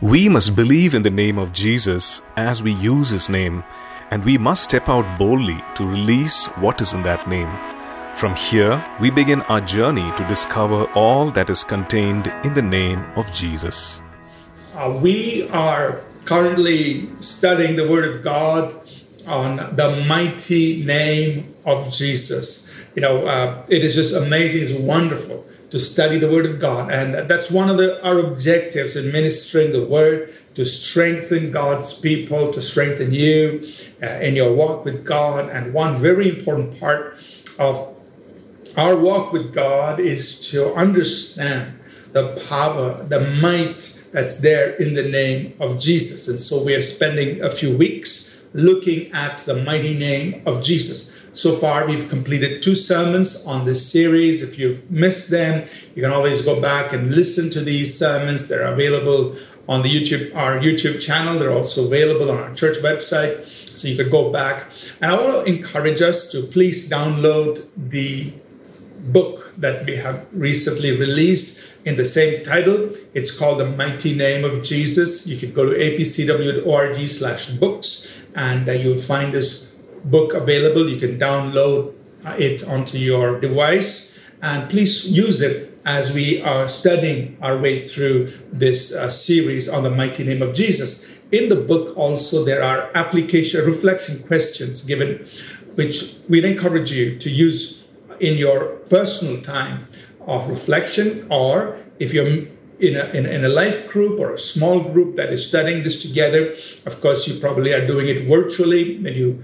We must believe in the name of Jesus as we use his name, and we must step out boldly to release what is in that name. From here, we begin our journey to discover all that is contained in the name of Jesus. Uh, we are currently studying the Word of God on the mighty name of Jesus. You know, uh, it is just amazing, it's wonderful to study the Word of God. And that's one of the, our objectives in ministering the Word to strengthen God's people, to strengthen you uh, in your walk with God. And one very important part of our walk with God is to understand the power, the might that's there in the name of Jesus. And so we are spending a few weeks looking at the mighty name of Jesus. So far, we've completed two sermons on this series. If you've missed them, you can always go back and listen to these sermons. They're available on the YouTube, our YouTube channel. They're also available on our church website. So you could go back. And I want to encourage us to please download the book that we have recently released in the same title. It's called The Mighty Name of Jesus. You can go to apcwo.org slash books and uh, you'll find this book available. You can download uh, it onto your device and please use it as we are studying our way through this uh, series on the mighty name of Jesus. In the book, also, there are application reflection questions given, which we'd encourage you to use in your personal time of reflection, or if you're in a, in, in, a life group or a small group that is studying this together. Of course, you probably are doing it virtually, and you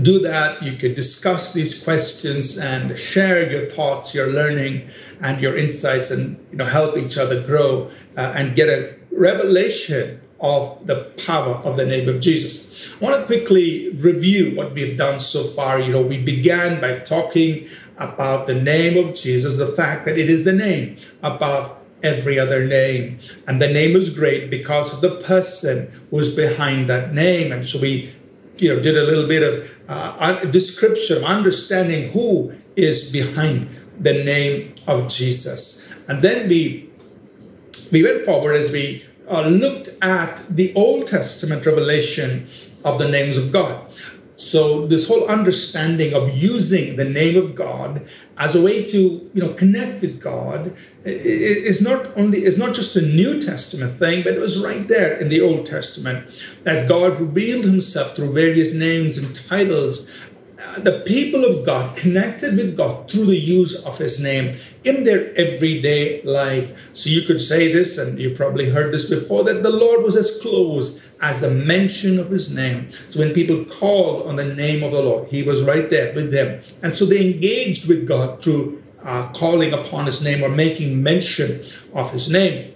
do that. You could discuss these questions and share your thoughts, your learning, and your insights, and you know help each other grow uh, and get a revelation of the power of the name of Jesus. I want to quickly review what we've done so far. You know, we began by talking about the name of Jesus, the fact that it is the name above every other name. And the name is great because of the person who's behind that name. And so we you know, did a little bit of uh, description, understanding who is behind the name of Jesus. And then we we went forward as we uh, looked at the Old Testament revelation of the names of God. So this whole understanding of using the name of God as a way to you know connect with God is not only is not just a New Testament thing, but it was right there in the Old Testament as God revealed Himself through various names and titles the people of God connected with God through the use of His name in their everyday life. So you could say this, and you probably heard this before, that the Lord was as close as the mention of His name. So when people called on the name of the Lord, He was right there with them. And so they engaged with God through uh, calling upon His name or making mention of His name.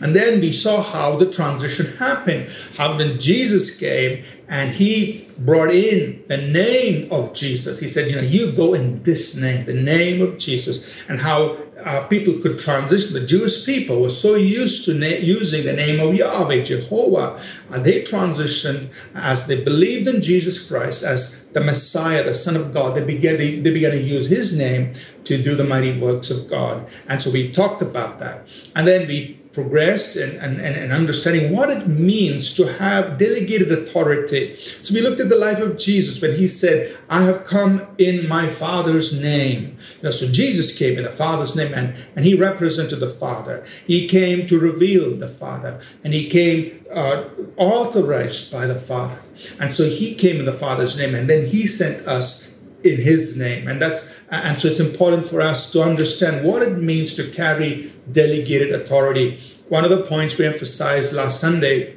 And then we saw how the transition happened, how when Jesus came and he brought in the name of Jesus. He said, you know, you go in this name, the name of Jesus, and how uh, people could transition. The Jewish people were so used to na- using the name of Yahweh, Jehovah, and they transitioned as they believed in Jesus Christ as the Messiah, the Son of God. They began, they, they began to use his name to do the mighty works of God. And so we talked about that. And then we progressed and, and, and understanding what it means to have delegated authority. So we looked at the life of Jesus when he said, I have come in my Father's name. You know, so Jesus came in the Father's name and, and he represented the Father. He came to reveal the Father and he came uh, authorized by the Father. And so he came in the Father's name and then he sent us in his name. And that's and so it's important for us to understand what it means to carry delegated authority. One of the points we emphasized last Sunday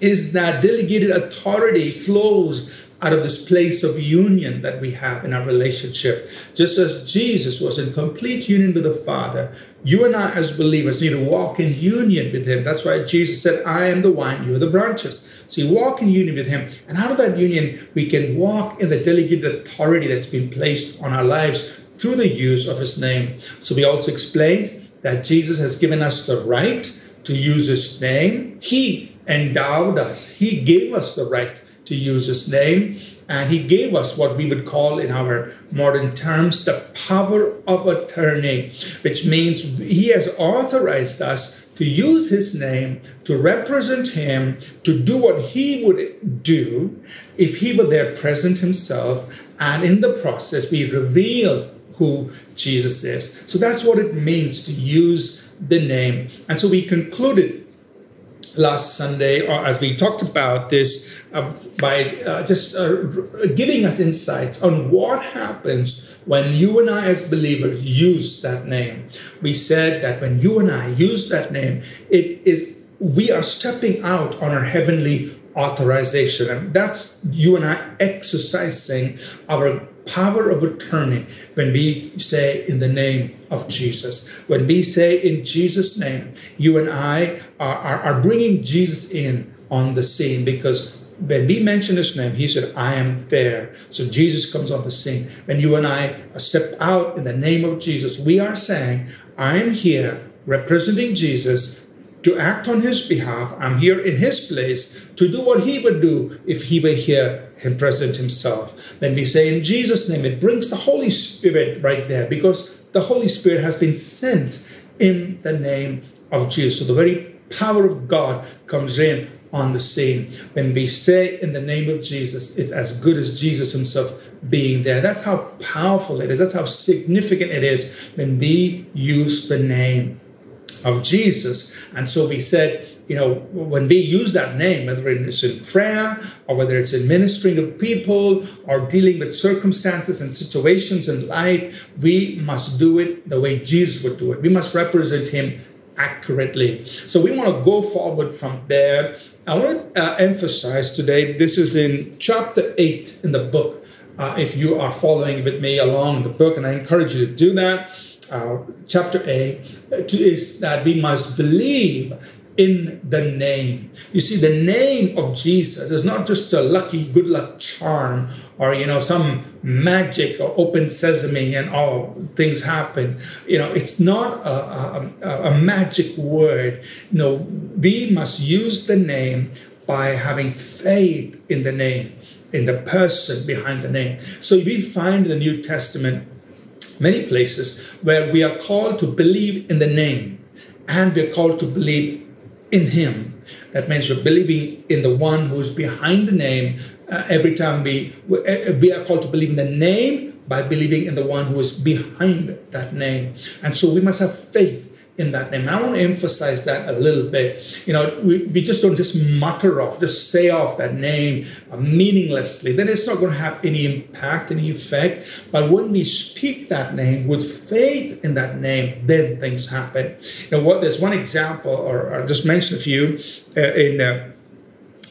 is that delegated authority flows out of this place of union that we have in our relationship. Just as Jesus was in complete union with the Father, you and I, as believers, need to walk in union with Him. That's why Jesus said, I am the vine, you are the branches. So you walk in union with Him. And out of that union, we can walk in the delegated authority that's been placed on our lives through the use of His name. So we also explained that Jesus has given us the right to use His name. He endowed us, He gave us the right to use his name. And he gave us what we would call in our modern terms the power of attorney, which means he has authorized us to use his name to represent him, to do what he would do if he were there present himself, and in the process, we reveal who Jesus is. So that's what it means to use the name. And so we concluded last Sunday, or as we talked about this, uh, by uh, just uh, giving us insights on what happens when you and I, as believers, use that name. We said that when you and I use that name, it is we are stepping out on our heavenly authorization, and that's you and I exercising our power of attorney when we say in the name of Jesus. When we say in Jesus' name, you and I are, are, bringing Jesus in on the scene because when we mention his name, he said, I am there. So Jesus comes on the scene. When you and I step out in the name of Jesus, we are saying, I am here representing Jesus to act on his behalf. I'm here in his place to do what he would do if he were here and present himself. When we say in Jesus' name, it brings the Holy Spirit right there because the Holy Spirit has been sent in the name of Jesus. So the very power of God comes in on the scene. When we say in the name of Jesus, it's as good as Jesus himself being there. That's how powerful it is. That's how significant it is when we use the name of Jesus. And so we said, you know, when we use that name, whether it's in prayer or whether it's in ministering to people or dealing with circumstances and situations in life, we must do it the way Jesus would do it. We must represent him accurately. So we want to go forward from there. I want to uh, emphasize today, this is in chapter 8 in the book. Uh, if you are following with me along the book, and I encourage you to do that uh, chapter 8 is that we must believe in the name. You see, the name of Jesus is not just a lucky good luck charm or, you know, some magic or open sesame and all things happen. You know, it's not a, a, a magic word. No, we must use the name by having faith in the name, in the person behind the name. So we find in the New Testament many places where we are called to believe in the name and we're called to believe in Him. That means we're believing in the one who's behind the name. Uh, every time we, we are called to believe in the name by believing in the one who is behind that name. And so we must have faith in that name. I want to emphasize that a little bit. You know, we, we just don't just mutter off, just say off that name meaninglessly. Then it's not going to have any impact, any effect. But when we speak that name with faith in that name, then things happen. You know, what there's one example, or I'll just mention a few uh, in. Uh,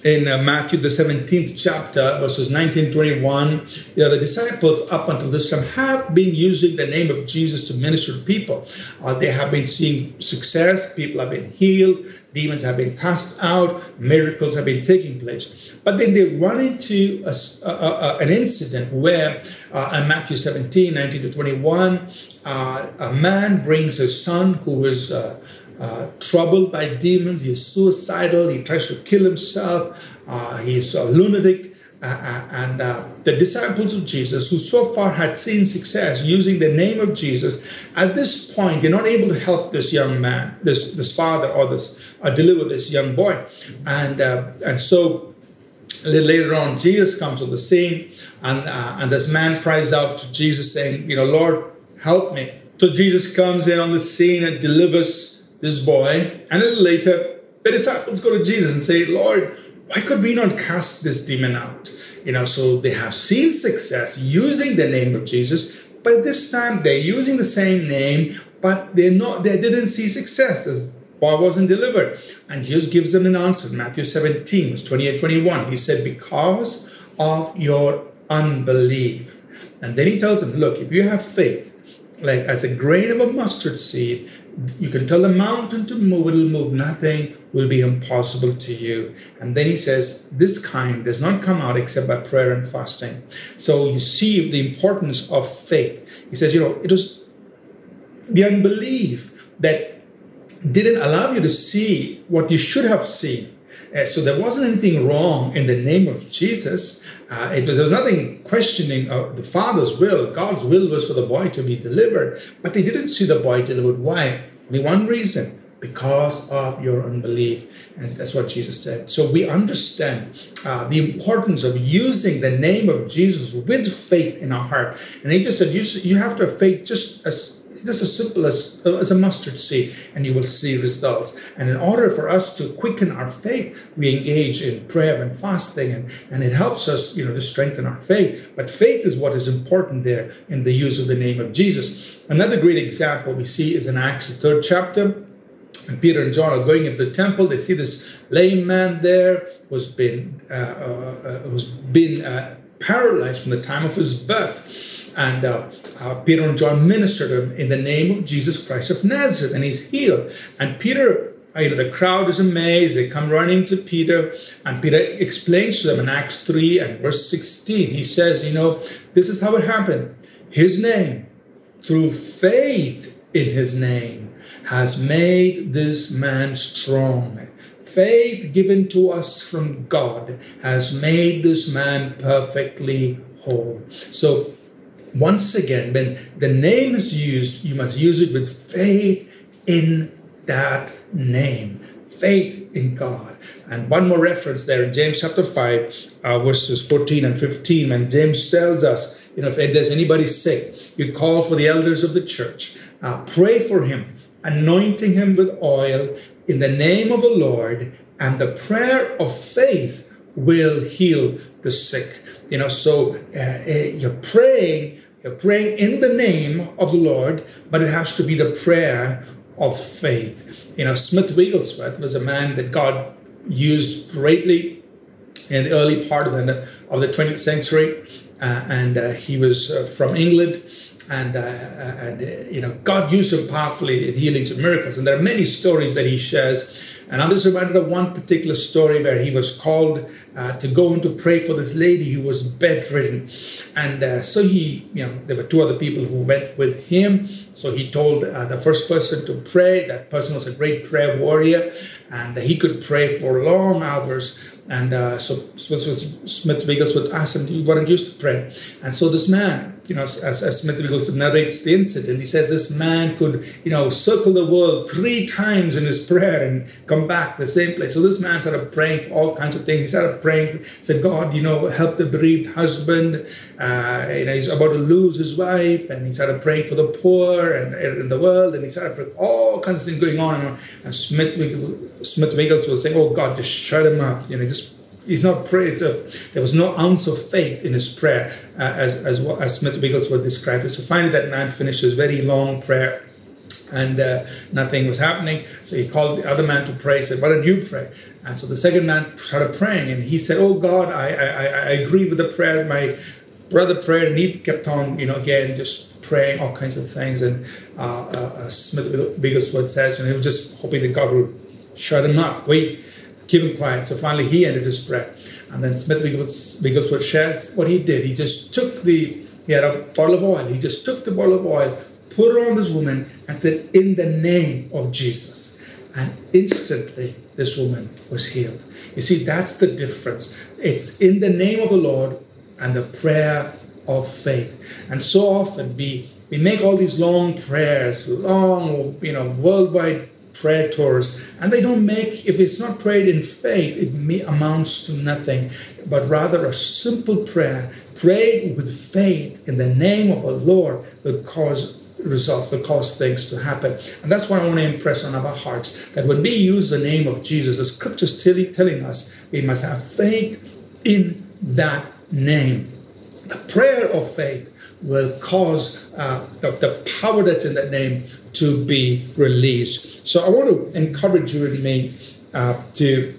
in uh, Matthew, the 17th chapter, verses 19 21, you know, the disciples up until this time have been using the name of Jesus to minister to people. Uh, they have been seeing success, people have been healed, demons have been cast out, miracles have been taking place. But then they run into a, a, a, an incident where uh, in Matthew 17 19 to 21, uh, a man brings his son who is uh, uh, troubled by demons. He's suicidal. He tries to kill himself. Uh, he's a lunatic. Uh, uh and uh, the disciples of Jesus, who so far had seen success using the name of Jesus, at this point they're not able to help this young man, this this father, or this deliver this young boy, and and so later on Jesus comes on the scene, and and this man cries out to Jesus, saying, "You know, Lord, help me." So Jesus comes in on the scene and delivers this boy. And a little later, the disciples go to Jesus and say, Lord, why could we not cast this demon out? You know, so they have seen success using the name of Jesus, but this time they're using the same name, but they're not, they didn't see success. This boy wasn't delivered. And Jesus gives them an answer. Matthew 17, verse 28, 21. He said, Because of your unbelief. And then he tells them, Look, if you have faith, like as a grain of a mustard seed, you can tell the mountain to move, it'll move. Nothing will be impossible to you. And then he says, This kind does not come out except by prayer and fasting. So you see the importance of faith. He says, You know, it was the unbelief that didn't allow you to see what you should have seen. Uh, so there wasn't anything wrong in the name of Jesus. Uh, it, there was nothing questioning uh, the Father's will. God's will was for the boy to be delivered, but they didn't see the boy delivered. Why? Only one reason because of your unbelief. And that's what Jesus said. So we understand uh, the importance of using the name of Jesus with faith in our heart. And he just said, you, you have to have faith just as just as simple as, as a mustard seed, and you will see results. And in order for us to quicken our faith, we engage in prayer and fasting, and, and it helps us, you know, to strengthen our faith. But faith is what is important there in the use of the name of Jesus. Another great example we see is in Acts, the third chapter. And Peter and John are going into the temple. They see this lame man there who's been uh, uh, uh who's been uh, paralyzed from the time of his birth and uh, uh, Peter and John ministered him in the name of Jesus Christ of Nazareth, and he's healed. And Peter, uh, you know, the crowd is amazed. They come running to Peter, and Peter explains to them in Acts 3 and verse 16. He says, You know, this is how it happened. His name, through faith in his name, has made this man strong. Faith given to us from God has made this man perfectly whole. So once again, when the name is used, you must use it with faith in that name, faith in God. And one more reference there in James chapter 5, uh, verses 14 and 15. And James tells us, you know, if there's anybody sick, you call for the elders of the church, uh, pray for him, anointing him with oil in the name of the Lord, and the prayer of faith will heal the sick. You know, so uh, uh you're praying you're praying in the name of the Lord, but it has to be the prayer of faith. You know, Smith Wigglesworth was a man that God used greatly in the early part of the, of the 20th century. Uh, and uh, he was uh, from England. And, uh, and uh, you know, God used him powerfully in healings and miracles. And there are many stories that he shares and I'm just reminded of one particular story where he was called uh, to go and to pray for this lady who was bedridden. And uh, so he, you know, there were two other people who went with him. So he told uh, the first person to pray. That person was a great prayer warrior and he could pray for long hours. And uh, so Smith Wigglesworth asked him, "What did you used to pray?" And so this man, you know, as, as Smith Wigglesworth narrates the incident, he says this man could, you know, circle the world three times in his prayer and come back the same place. So this man started praying for all kinds of things. He started praying, said, "God, you know, help the bereaved husband. Uh, you know, he's about to lose his wife." And he started praying for the poor and in the world. And he started praying all kinds of things going on. And Smith Smith Wigglesworth saying, "Oh God, just shut him up." You know, just he's not praying. there was no ounce of faith in his prayer, uh, as, as, as Smith Wigglesworth described it. So finally, that man finished his very long prayer and uh, nothing was happening. So he called the other man to pray, said, Why don't you pray? And so the second man started praying, and he said, Oh God, I, I, I agree with the prayer. My brother prayed, and he kept on, you know, again, just praying all kinds of things. And uh, uh, Smith Wigglesworth says, and he was just hoping that God would shut him up. Wait keep him quiet. So finally, he ended his prayer. And then Smith Wigglesworth shares what he did. He just took the, he had a bottle of oil. He just took the bottle of oil, put it on this woman, and said, In the name of Jesus. And instantly, this woman was healed. You see, that's the difference. It's in the name of the Lord and the prayer of faith. And so often we we make all these long prayers, long, you know, worldwide prayer tours, and they don't make, if it's not prayed in faith, it amounts to nothing, but rather a simple prayer prayed with faith in the name of the Lord will cause results, will cause things to happen. And that's what I want to impress on our hearts that when we use the name of Jesus, the scriptures telling, telling us we must have faith in that name. The prayer of faith will cause uh, the, the power that's in that name to be released. So I want to encourage you and me uh, to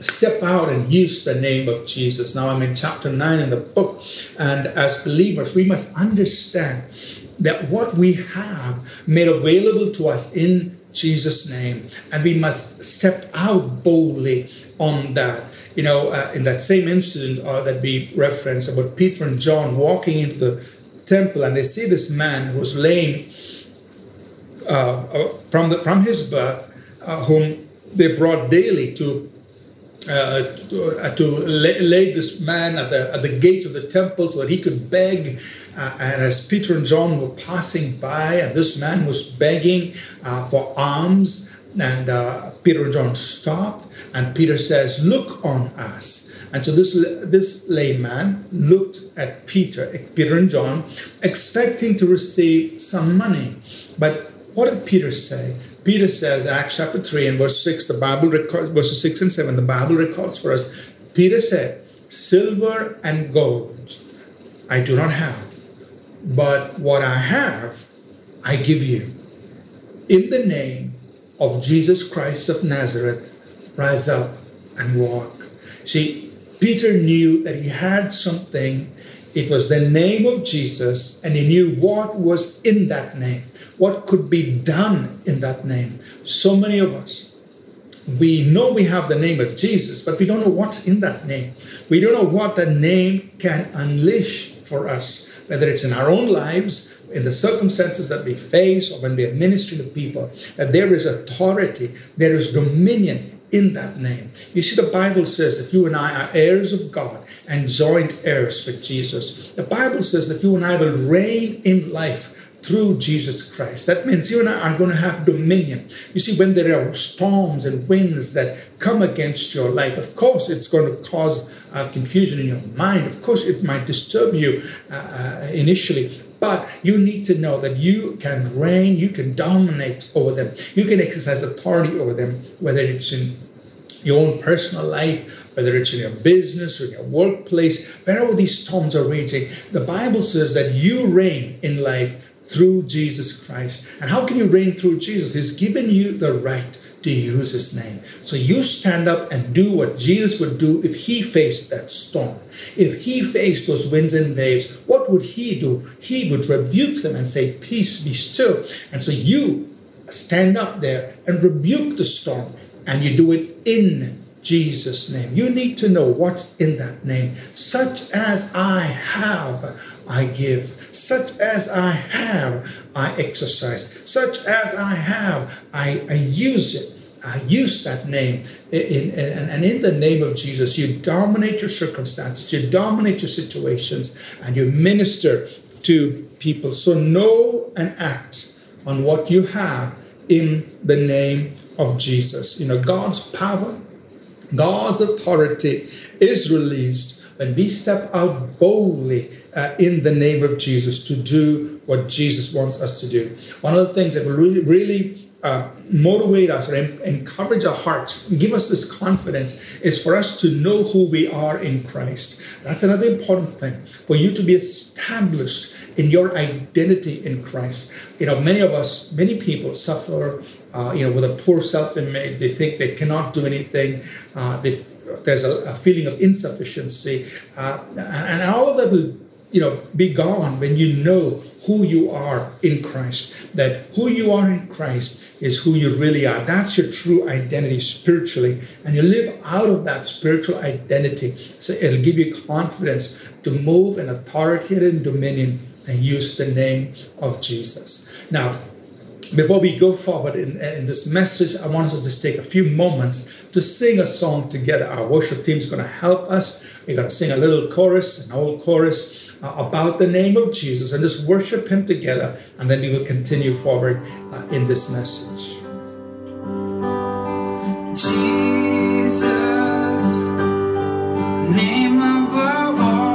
step out and use the name of Jesus. Now I'm in chapter 9 in the book, and as believers, we must understand that what we have made available to us in Jesus' name, and we must step out boldly on that. You know, uh, in that same incident uh, that we referenced about Peter and John walking into the temple, and they see this man who's lame from, the, from his birth, uh, whom they brought daily to uh, to, uh, to lay, lay, this man at the, at the gate of the temple so that he could beg. Uh, and as Peter and John were passing by, and this man was begging for alms, and uh, Peter and John stopped, and Peter says, Look on us. And so this, this lame man looked at Peter, Peter and John, expecting to receive some money. But what did Peter say? Peter says, Acts chapter 3 and verse 6, the Bible records, verses 6 and 7, the Bible records for us. Peter said, Silver and gold I do not have, but what I have, I give you. In the name of Jesus Christ of Nazareth, rise up and walk. See, Peter knew that he had something. It was the name of Jesus, and he knew what was in that name, what could be done in that name. So many of us, we know we have the name of Jesus, but we don't know what's in that name. We don't know what the name can unleash for us, whether it's in our own lives, in the circumstances that we face, or when we are ministering to people, that there is authority, there is dominion in that name. You see, the Bible says that you and I are heirs of God and joint heirs with Jesus. The Bible says that you and I will reign in life through Jesus Christ. That means you and I are going to have dominion. You see, when there are storms and winds that come against your life, of course, it's going to cause uh, confusion in your mind. Of course, it might disturb you uh, uh, initially. But you need to know that you can reign, you can dominate over them, you can exercise authority over them, whether it's in your own personal life, whether it's in your business or your workplace, wherever these storms are raging. The Bible says that you reign in life through Jesus Christ. And how can you reign through Jesus? He's given you the right to use his name. So you stand up and do what Jesus would do if he faced that storm. If he faced those winds and waves, what would he do? He would rebuke them and say, Peace, be still. And so you stand up there and rebuke the storm, and you do it in Jesus' name. You need to know what's in that name. Such as I have, I give. Such as I have, I exercise. Such as I have, I, I use it. I use that name. In, in, and in the name of Jesus, you dominate your circumstances, you dominate your situations, and you minister to people. So know and act on what you have in the name of Jesus. You know, God's power, God's authority is released when we step out boldly uh, in the name of Jesus to do what Jesus wants us to do. One of the things that will really, really uh, motivate us or encourage our hearts, give us this confidence, is for us to know who we are in Christ. That's another important thing for you to be established in your identity in Christ. You know, many of us, many people suffer, uh, you know, with a poor self-image. They think they cannot do anything. Uh, they, there's a, a, feeling of insufficiency, uh, and, and all of that will you know, be gone when you know who you are in Christ. That who you are in Christ is who you really are. That's your true identity spiritually. And you live out of that spiritual identity. So it'll give you confidence to move in authority and dominion and use the name of Jesus. Now, before we go forward in, in this message, I want us to just take a few moments to sing a song together. Our worship team is going to help us. We're going to sing a little chorus, an old chorus about the name of Jesus and just worship Him together, and then we will continue forward uh, in this message. Jesus, name above all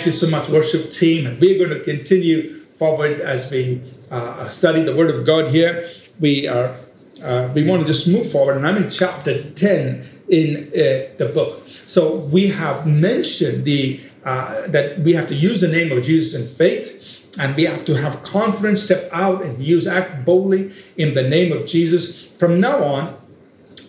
Thank you so much, worship team. And we're going to continue forward as we uh, study the Word of God here. We are uh, we want to just move forward, and I'm in chapter 10 in uh, the book. So we have mentioned the uh, that we have to use the name of Jesus in faith. And we have to have confidence, step out and use, act boldly in the name of Jesus. From now on,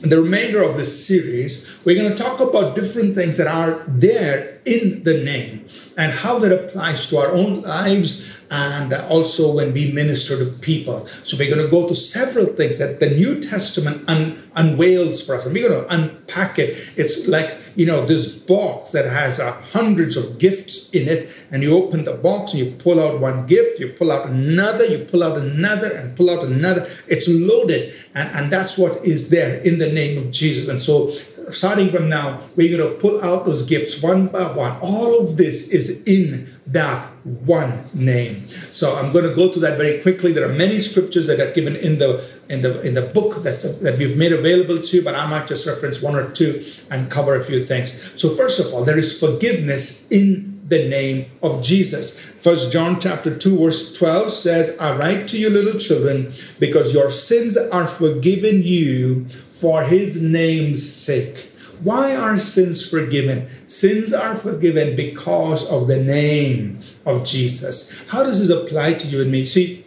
the remainder of this series, we're going to talk about different things that are there in the name and how that applies to our own lives and also when we minister to people. So we're going to go to several things that the New Testament un- unveils for us, and we're going to unpack it. It's like you know this box that has uh, hundreds of gifts in it, and you open the box and you pull out one gift, you pull out another, you pull out another, and pull out another. It's loaded, and, and that's what is there in the name of Jesus. And so starting from now, we're going to pull out those gifts one by one. All of this is in that one name. So I'm going to go to that very quickly. There are many scriptures that are given in the in the in the book that that we've made available to you, but I might just reference one or two and cover a few things. So first of all, there is forgiveness in the name of Jesus. First John chapter 2 verse 12 says, I write to you little children because your sins are forgiven you for his name's sake. Why are sins forgiven? Sins are forgiven because of the name of Jesus. How does this apply to you and me? See,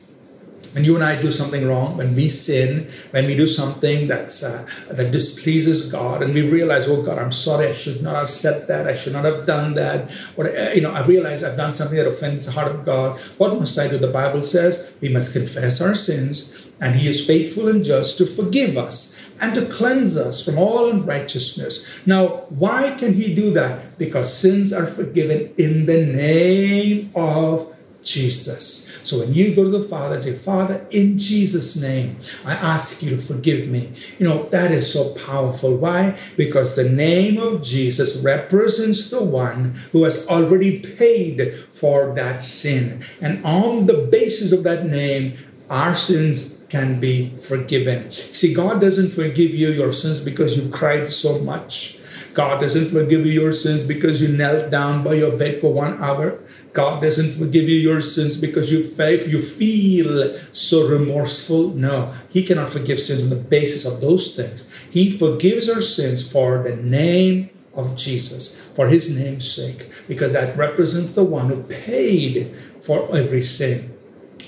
when you and I do something wrong, when we sin, when we do something that's uh, that displeases God, and we realize, oh God, I'm sorry, I should not have said that, I should not have done that, or uh, you know, I realize I've done something that offends the heart of God. What must I do? The Bible says we must confess our sins, and He is faithful and just to forgive us and to cleanse us from all unrighteousness. Now, why can He do that? Because sins are forgiven in the name of Jesus. So when you go to the Father say, Father, in Jesus' name, I ask you to forgive me. You know, that is so powerful. Why? Because the name of Jesus represents the one who has already paid for that sin. And on the basis of that name, our sins can be forgiven. See, God doesn't forgive you your sins because you've cried so much. God doesn't forgive you your sins because you knelt down by your bed for one hour. God doesn't forgive you your sins because you faith you feel so remorseful. No, He cannot forgive sins on the basis of those things. He forgives our sins for the name of Jesus, for His name's sake, because that represents the one who paid for every sin.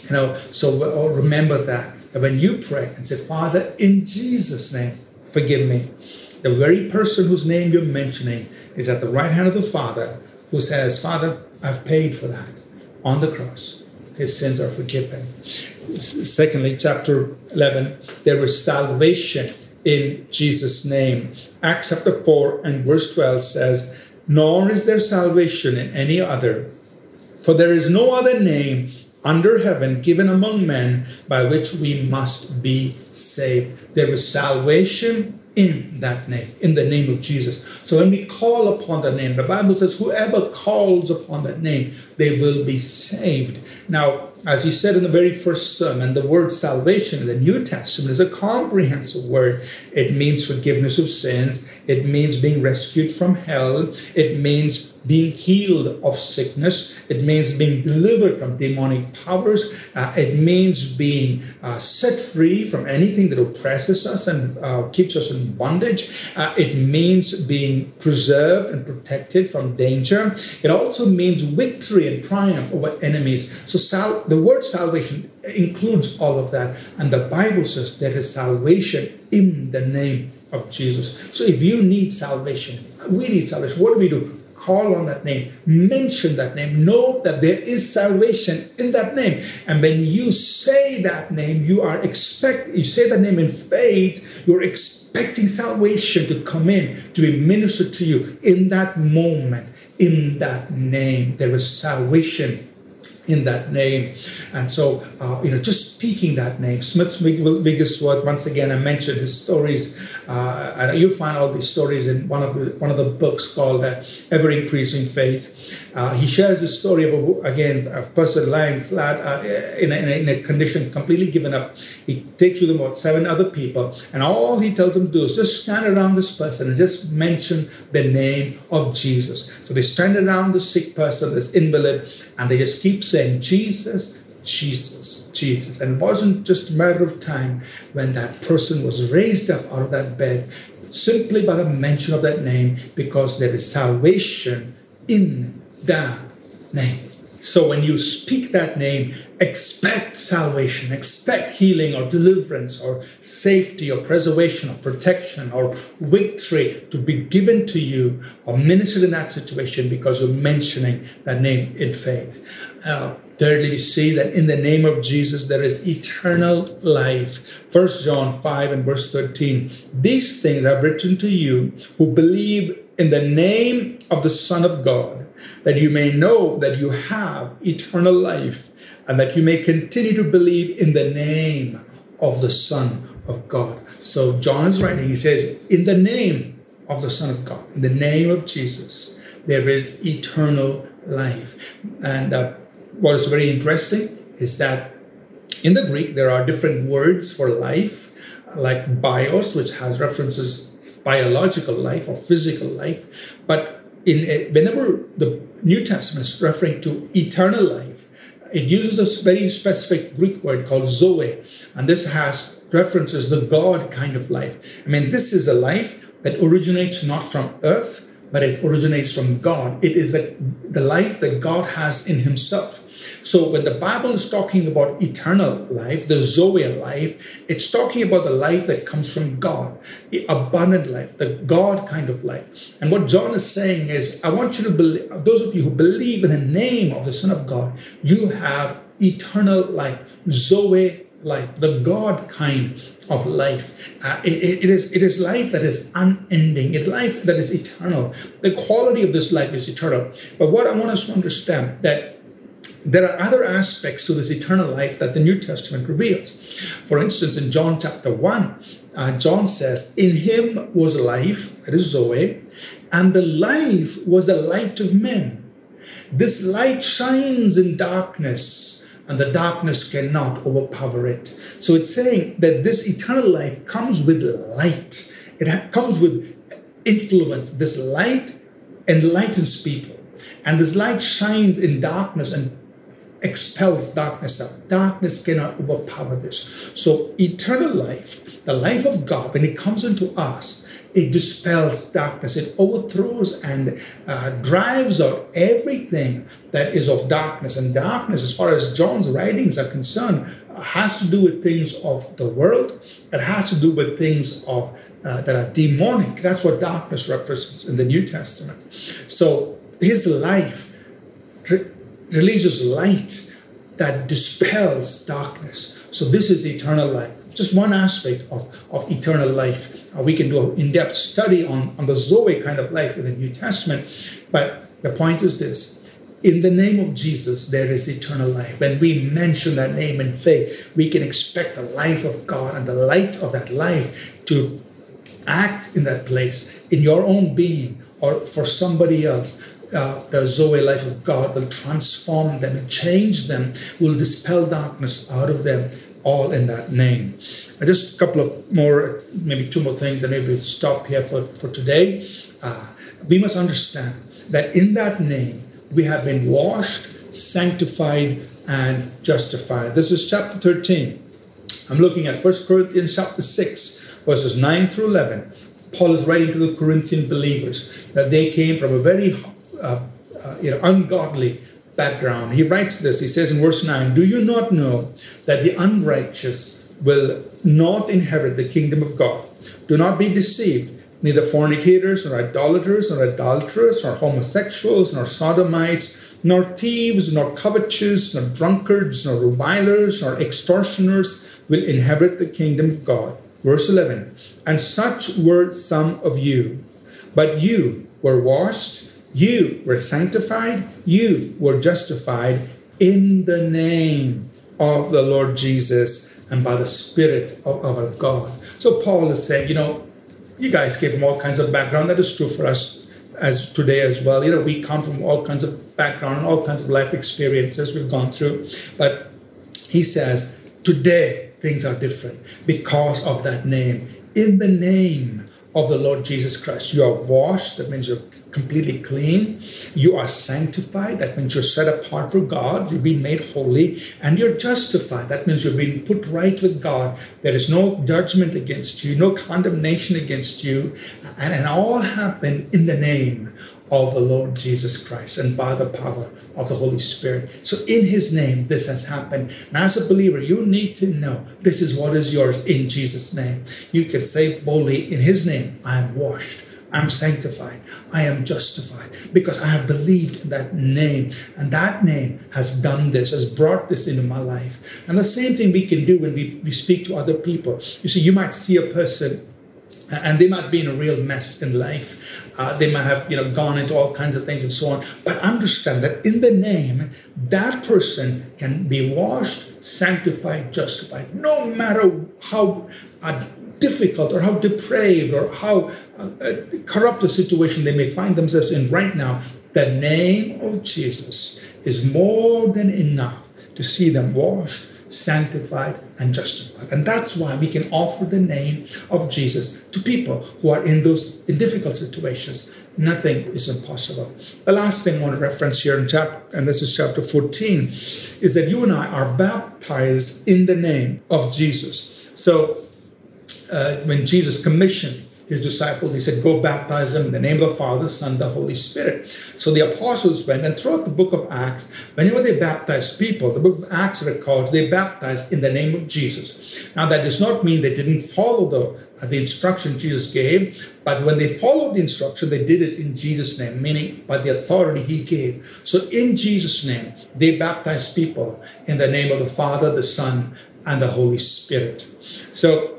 You know, so remember that. And when you pray and say, Father, in Jesus' name, forgive me. The very person whose name you're mentioning is at the right hand of the Father who says, Father, I've paid for that on the cross. His sins are forgiven. Secondly, chapter 11, there is salvation in Jesus' name. Acts chapter 4 and verse 12 says, Nor is there salvation in any other, for there is no other name under heaven given among men by which we must be saved. There is salvation in that name, in the name of Jesus. So when we call upon the name, the Bible says, whoever calls upon that name, they will be saved. Now, as he said in the very first sermon, the word salvation in the New Testament is a comprehensive word. It means forgiveness of sins. It means being rescued from hell. It means being healed of sickness. It means being delivered from demonic powers. Uh, it means being uh, set free from anything that oppresses us and uh, keeps us in bondage. Uh, it means being preserved and protected from danger. It also means victory and triumph over enemies. So sal- the word salvation includes all of that. And the Bible says there is salvation in the name of Jesus. So if you need salvation, we need salvation. What do we do? Call on that name, mention that name, know that there is salvation in that name. And when you say that name, you are expect you say that name in faith, you're expecting salvation to come in, to be ministered to you in that moment, in that name. There is salvation in that name. And so, uh, you know, just speaking that name, Smith Wigglesworth, once again, I mentioned his stories. Uh, you find all these stories in one of the, one of the books called uh, Ever Increasing Faith. Uh, he shares the story of, a, again, a person lying flat uh, in, a, in, a, in a condition completely given up. He takes with him about seven other people, and all he tells them to do is just stand around this person and just mention the name of Jesus. So they stand around the sick person, this invalid, and they just keep saying, Jesus, Jesus, Jesus. And it wasn't just a matter of time when that person was raised up out of that bed simply by the mention of that name because there is salvation in that name. So when you speak that name, expect salvation, expect healing or deliverance or safety or preservation or protection or victory to be given to you or ministered in that situation because you're mentioning that name in faith. Uh, thirdly, we see that in the name of Jesus there is eternal life. First John 5 and verse 13. These things I've written to you who believe in the name of the Son of God that you may know that you have eternal life and that you may continue to believe in the name of the Son of God. So John is writing, he says, in the name of the Son of God, in the name of Jesus, there is eternal life. And uh, what is very interesting is that in the Greek, there are different words for life, like bios, which has references biological life or physical life, but in eh, whenever the New Testament is referring to eternal life, it uses a very specific Greek word called zoe, and this has references the God kind of life. I mean, this is a life that originates not from earth, but it originates from God. It is the, the life that God has in Himself. So when the Bible is talking about eternal life, the Zoe life, it's talking about the life that comes from God, the abundant life, the God kind of life. And what John is saying is, I want you to believe, those of you who believe in the name of the Son of God, you have eternal life, Zoe life, the God kind of life. Uh, it, it is it is life that is unending. It life that is eternal. The quality of this life is eternal. But what I want us to understand that there are other aspects to this eternal life that the New Testament reveals. For instance, in John chapter 1, uh, John says, In him was life, that is Zoe, and the life was the light of men. This light shines in darkness, and the darkness cannot overpower it. So it's saying that this eternal life comes with light, it ha- comes with influence. This light enlightens people, and this light shines in darkness and expels darkness out. Darkness cannot overpower this. So, eternal life, the life of God, when it comes into us, it dispels darkness. It overthrows and uh, drives out everything that is of darkness. And darkness, as far as John's writings are concerned, has to do with things of the world. It has to do with things of uh, that are demonic. That's what darkness represents in the New Testament. So his life releases light that dispels darkness. So this is eternal life. Just one aspect of, of eternal life. Uh, we can do an in-depth study on, on the Zoe kind of life in the New Testament. But the point is this. In the name of Jesus, there is eternal life. When we mention that name in faith, we can expect the life of God and the light of that life to act in that place, in your own being, or for somebody else uh, the Zoe life of God will transform them, change them, will dispel darkness out of them, all in that name. Uh, just a couple of more, maybe two more things, and maybe we'll stop here for, for today. Uh, we must understand that in that name, we have been washed, sanctified, and justified. This is chapter 13. I'm looking at 1 Corinthians chapter 6, verses 9 through 11. Paul is writing to the Corinthian believers that they came from a very uh, uh, you know, ungodly background. He writes this. He says in verse 9, Do you not know that the unrighteous will not inherit the kingdom of God? Do not be deceived. Neither fornicators, nor idolaters, nor adulterers, nor homosexuals, nor sodomites, nor thieves, nor covetous, nor drunkards, nor revilers, nor extortioners will inherit the kingdom of God. Verse 11 And such were some of you, but you were washed you were sanctified, you were justified in the name of the Lord Jesus and by the Spirit of our God. So Paul is saying, you know, you guys came from all kinds of background. That is true for us as today as well. You know, we come from all kinds of background, and all kinds of life experiences we've gone through. But he says, today things are different because of that name. In the name of the Lord Jesus Christ, you are washed. That means you're completely clean. You are sanctified. That means you're set apart for God. You've been made holy. And you're justified. That means you've been put right with God. There is no judgment against you, no condemnation against you. And, it all happened in the name of the Lord Jesus Christ and by the power of the Holy Spirit. So, in His name, this has happened. And as a believer, you need to know this is what is yours in Jesus' name. You can say boldly, In His name, I am washed. I'm sanctified. I am justified because I have believed in that name. And that name has done this, has brought this into my life. And the same thing we can do when we, we speak to other people. You see, you might see a person and they might be in a real mess in life. Uh, they might have, you know, gone into all kinds of things and so on. But understand that in the name, that person can be washed, sanctified, justified, no matter how uh, difficult or how depraved or how uh, uh, corrupt a situation they may find themselves in right now. The name of Jesus is more than enough to see them washed sanctified, and justified. And that's why we can offer the name of Jesus to people who are in those in difficult situations. Nothing is impossible. The last thing I want to reference here in chapter, and this is chapter 14, is that you and I are baptized in the name of Jesus. So uh, when Jesus commissioned his disciples, he said, Go baptize them in the name of the Father, Son, the Holy Spirit. So the apostles went, and throughout the book of Acts, whenever they baptized people, the book of Acts records they baptized in the name of Jesus. Now, that does not mean they didn't follow the uh, the instruction Jesus gave, but when they followed the instruction, they did it in Jesus' name, meaning by the authority He gave. So, in Jesus' name, they baptized people in the name of the Father, the Son, and the Holy Spirit. So,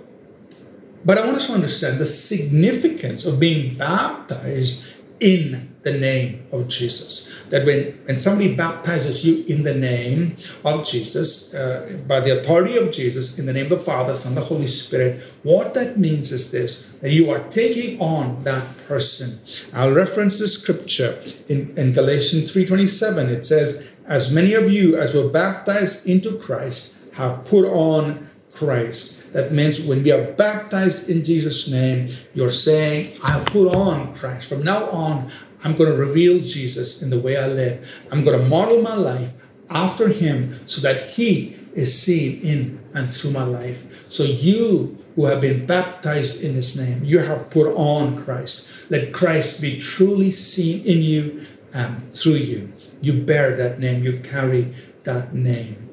but I want us to understand the significance of being baptized in the name of Jesus. That when, when somebody baptizes you in the name of Jesus, uh, by the authority of Jesus, in the name of the Father, Son, the Holy Spirit, what that means is this that you are taking on that person. I'll reference the scripture in, in Galatians 3:27. It says, As many of you as were baptized into Christ have put on Christ. That means when we are baptized in Jesus' name, you're saying, I have put on Christ. From now on, I'm going to reveal Jesus in the way I live. I'm going to model my life after him so that he is seen in and through my life. So you who have been baptized in his name, you have put on Christ. Let Christ be truly seen in you and through you. You bear that name, you carry that name.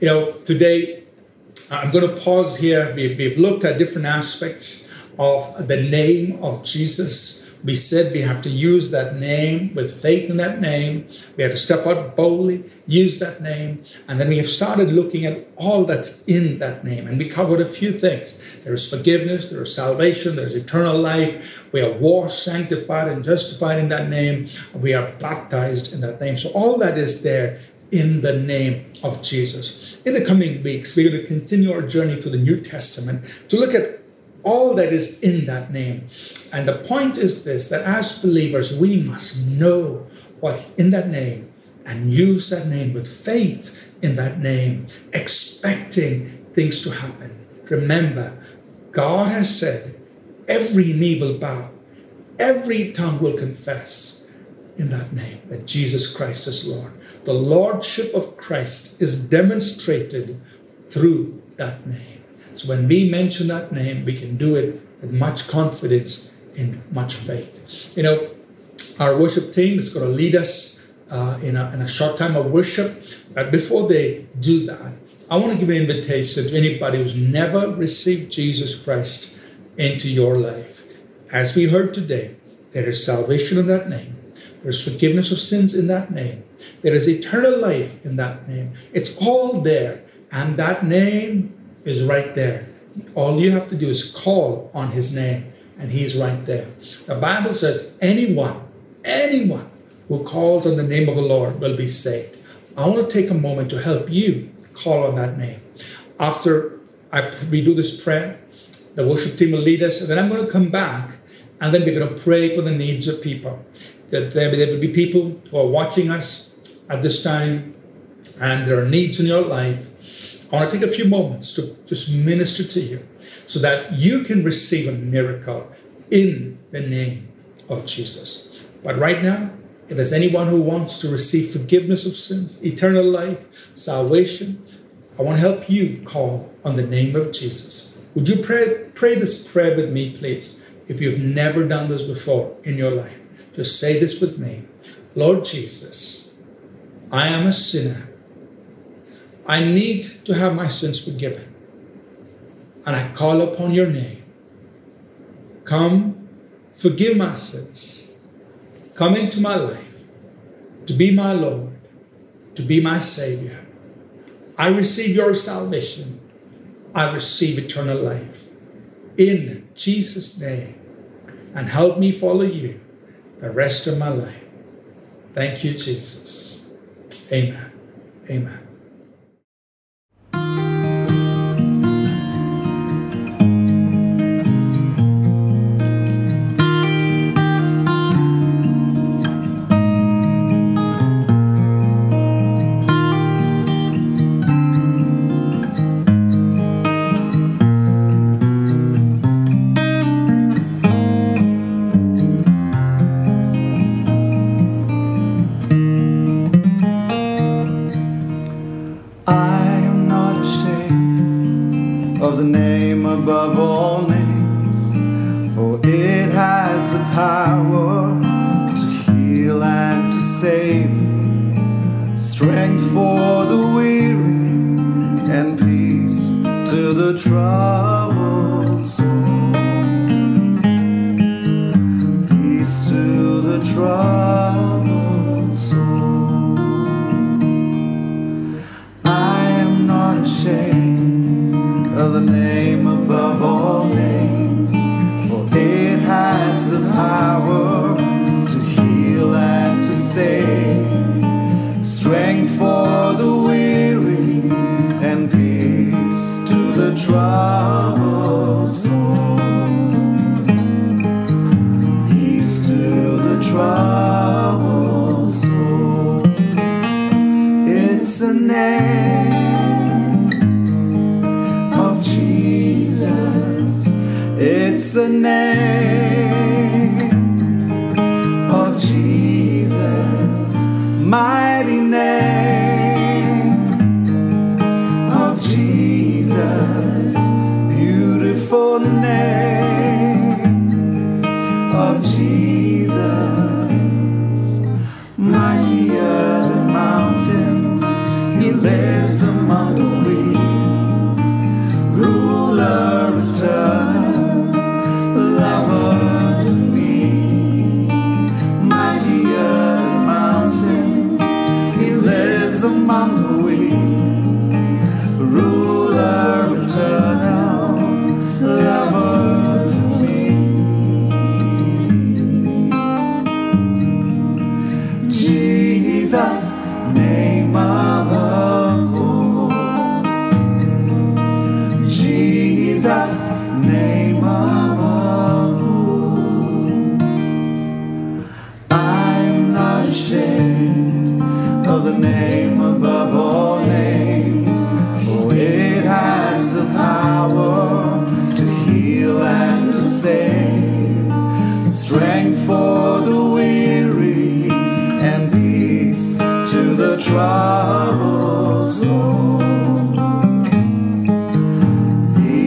You know, today I'm going to pause here. We've, looked at different aspects of the name of Jesus. We said we have to use that name with faith in that name. We have to step out boldly, use that name. And then we have started looking at all that's in that name. And we covered a few things. There is forgiveness, there is salvation, there's eternal life. We are washed, sanctified, and justified in that name. We are baptized in that name. So all that is there in the name of Jesus. In the coming weeks, we're going to continue our journey to the New Testament to look at all that is in that name. And the point is this that as believers, we must know what's in that name and use that name with faith in that name, expecting things to happen. Remember, God has said, every knee will bow, every tongue will confess in that name that Jesus Christ is Lord. The Lordship of Christ is demonstrated through that name. So when we mention that name, we can do it with much confidence and much faith. You know, our worship team is going to lead us uh, in, a, in a short time of worship. But before they do that, I want to give an invitation to anybody who's never received Jesus Christ into your life. As we heard today, there is salvation in that name. There's forgiveness of sins in that name. There is eternal life in that name. It's all there. And that name is right there. All you have to do is call on his name, and he's right there. The Bible says anyone, anyone who calls on the name of the Lord will be saved. I want to take a moment to help you call on that name. After I, we do this prayer, the worship team will lead us, and then I'm going to come back and then we're going to pray for the needs of people. That there, there will be people who are watching us at this time and there are needs in your life. I want to take a few moments to just minister to you so that you can receive a miracle in the name of Jesus. But right now, if there's anyone who wants to receive forgiveness of sins, eternal life, salvation, I want to help you call on the name of Jesus. Would you pray, pray this prayer with me, please? If you've never done this before in your life, just say this with me Lord Jesus, I am a sinner. I need to have my sins forgiven. And I call upon your name. Come, forgive my sins. Come into my life to be my Lord, to be my Savior. I receive your salvation. I receive eternal life. In Jesus' name. And help me follow you the rest of my life. Thank you, Jesus. Amen. Amen. It's the name of Jesus. Mighty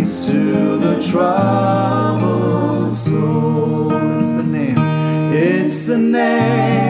Peace to the troubled soul. It's the name. It's the name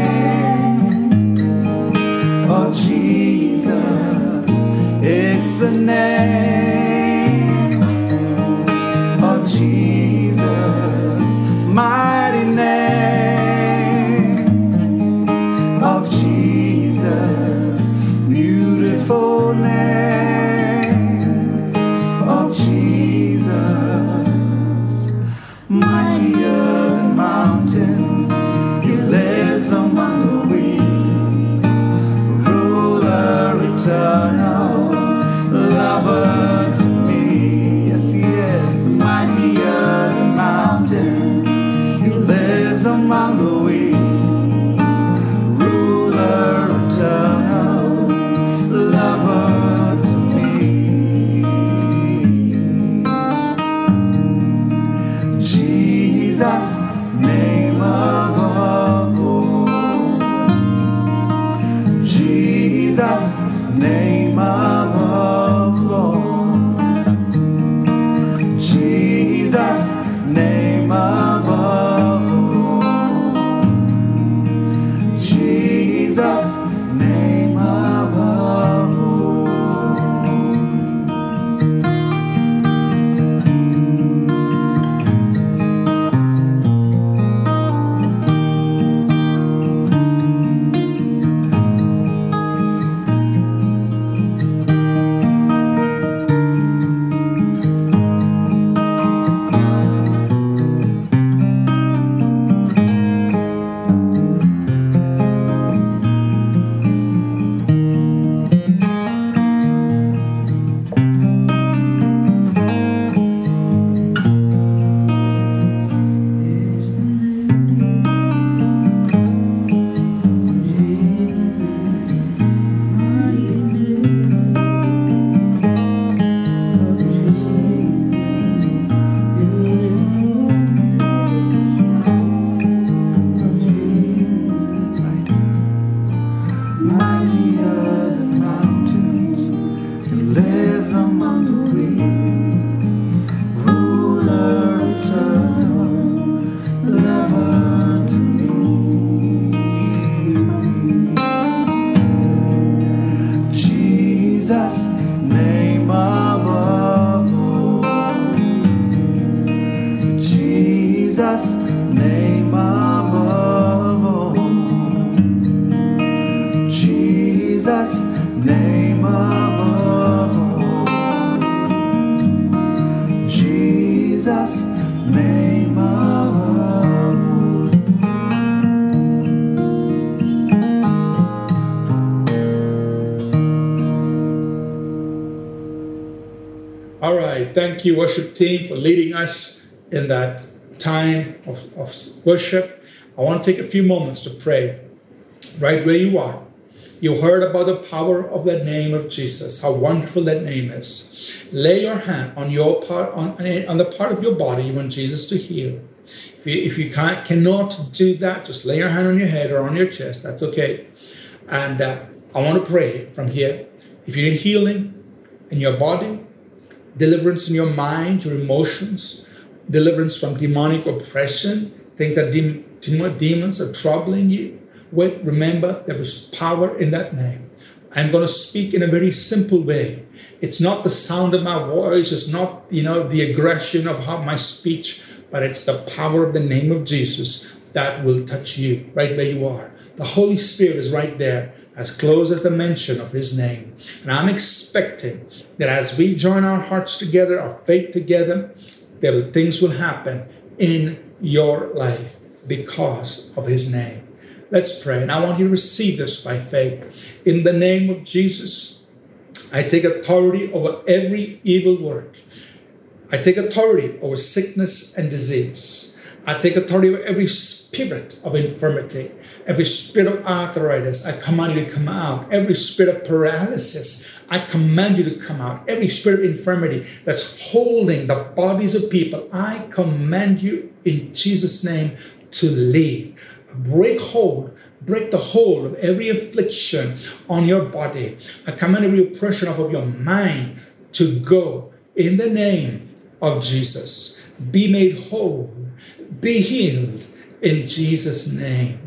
Thank you, worship team, for leading us in that time of, of worship. I want to take a few moments to pray right where you are. You heard about the power of that name of Jesus, how wonderful that name is. Lay your hand on your part on, on the part of your body you want Jesus to heal. If you, if you can't, cannot do that, just lay your hand on your head or on your chest. That's okay. And uh, I want to pray from here. If you need healing in your body, deliverance in your mind, your emotions, deliverance from demonic oppression, things that dem- demons are troubling you with, remember there is power in that name. I'm going to speak in a very simple way. It's not the sound of my voice, it's not, you know, the aggression of how my speech, but it's the power of the name of Jesus that will touch you right where you are. The Holy Spirit is right there, as close as the mention of His name. And I'm expecting that as we join our hearts together, our faith together, that things will happen in your life because of His name. Let's pray. And I want you to receive this by faith. In the name of Jesus, I take authority over every evil work. I take authority over sickness and disease. I take authority over every spirit of infirmity, every spirit of arthritis. I command you to come out. Every spirit of paralysis, I command you to come out. Every spirit of infirmity that's holding the bodies of people, I command you in Jesus' name to leave. Break hold break the hold of every affliction on your body. I command every oppression off of your mind to go in the name of Jesus. Be made whole, be healed in Jesus' name.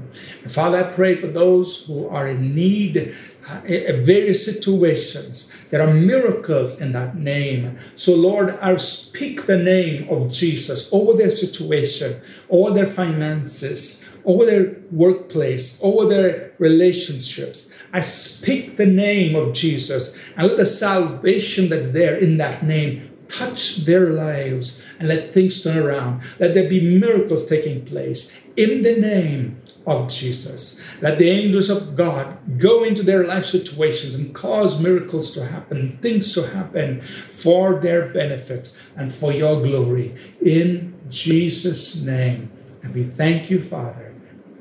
And Father, I pray for those who are in need uh, in various situations. There are miracles in that name. So, Lord, I speak the name of Jesus over their situation, over their finances, over their workplace, over their relationships. I speak the name of Jesus and let the salvation that's there in that name touch their lives and let things turn around. Let there be miracles taking place in the name of Jesus. Let the angels of God go into their life situations and cause miracles to happen, things to happen for their benefit and for your glory. In Jesus' name. And we thank you, Father.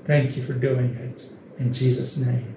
Thank you for doing it. In Jesus' name.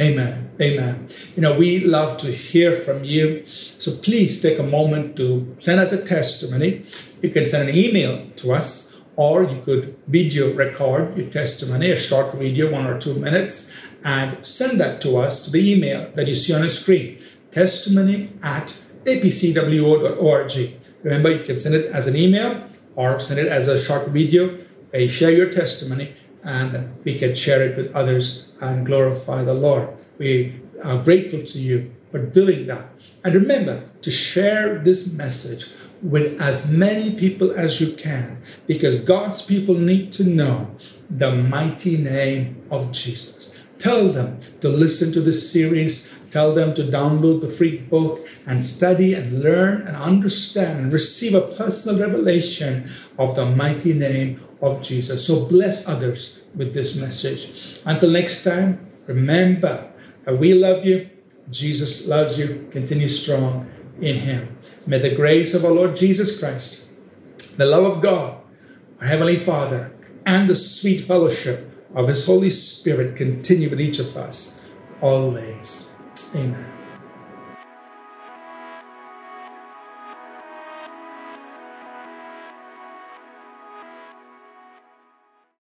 Amen. Amen. You know, we love to hear from you. So please take a moment to send us a testimony. You can send an email to us, or you could video record your testimony, a short video, one or two minutes, and send that to us to the email that you see on the screen testimony at apcwo.org. Remember, you can send it as an email or send it as a short video. They share your testimony and we can share it with others and glorify the Lord. We are grateful to you for doing that. And remember to share this message with as many people as you can because God's people need to know the mighty name of Jesus. Tell them to listen to this series. Tell them to download the free book and study and learn and understand and receive a personal revelation of the mighty name of Jesus. So bless others with this message. Until next time, remember that we love you. Jesus loves you. Continue strong in Him. May the grace of our Lord Jesus Christ, the love of God, our Heavenly Father, and the sweet fellowship of His Holy Spirit continue with each of us always. Amen.